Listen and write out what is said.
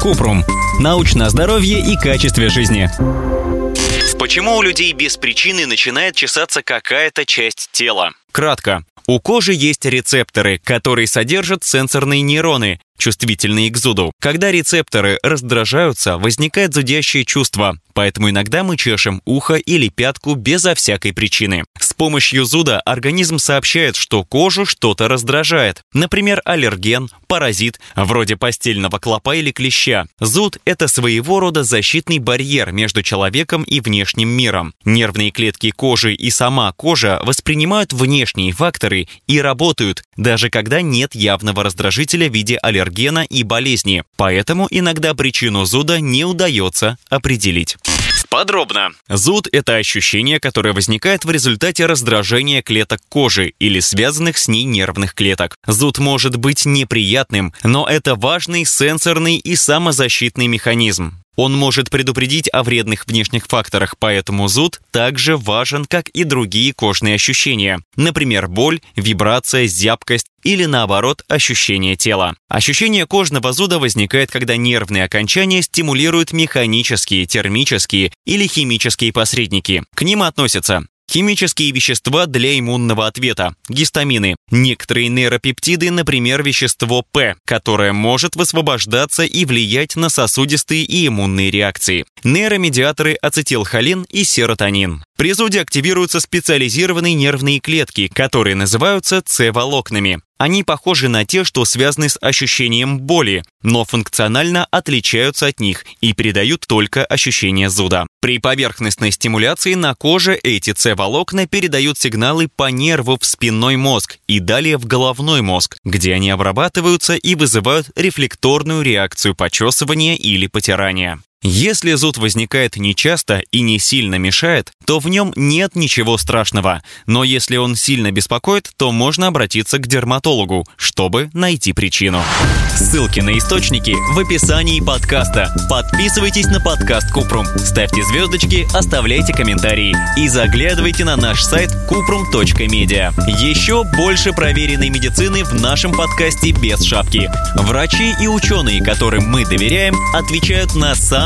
Купрум. Научное здоровье и качестве жизни. Почему у людей без причины начинает чесаться какая-то часть тела? Кратко. У кожи есть рецепторы, которые содержат сенсорные нейроны, чувствительные к зуду. Когда рецепторы раздражаются, возникает зудящее чувство, поэтому иногда мы чешем ухо или пятку безо всякой причины. Помощью зуда организм сообщает, что кожу что-то раздражает, например, аллерген, паразит, вроде постельного клопа или клеща. Зуд – это своего рода защитный барьер между человеком и внешним миром. Нервные клетки кожи и сама кожа воспринимают внешние факторы и работают, даже когда нет явного раздражителя в виде аллергена и болезни. Поэтому иногда причину зуда не удается определить. Подробно. Зуд – это ощущение, которое возникает в результате раздражения клеток кожи или связанных с ней нервных клеток. Зуд может быть неприятным, но это важный сенсорный и самозащитный механизм. Он может предупредить о вредных внешних факторах, поэтому зуд также важен, как и другие кожные ощущения. Например, боль, вибрация, зябкость или наоборот ощущение тела. Ощущение кожного зуда возникает, когда нервные окончания стимулируют механические, термические или химические посредники. К ним относятся Химические вещества для иммунного ответа, гистамины, некоторые нейропептиды, например, вещество П, которое может высвобождаться и влиять на сосудистые и иммунные реакции, нейромедиаторы ацетилхолин и серотонин. При зуде активируются специализированные нервные клетки, которые называются С-волокнами. Они похожи на те, что связаны с ощущением боли, но функционально отличаются от них и передают только ощущение зуда. При поверхностной стимуляции на коже эти С-волокна передают сигналы по нерву в спинной мозг и далее в головной мозг, где они обрабатываются и вызывают рефлекторную реакцию почесывания или потирания. Если зуд возникает нечасто и не сильно мешает, то в нем нет ничего страшного. Но если он сильно беспокоит, то можно обратиться к дерматологу, чтобы найти причину. Ссылки на источники в описании подкаста. Подписывайтесь на подкаст Купрум, ставьте звездочки, оставляйте комментарии и заглядывайте на наш сайт kuprum.media. Еще больше проверенной медицины в нашем подкасте без шапки. Врачи и ученые, которым мы доверяем, отвечают на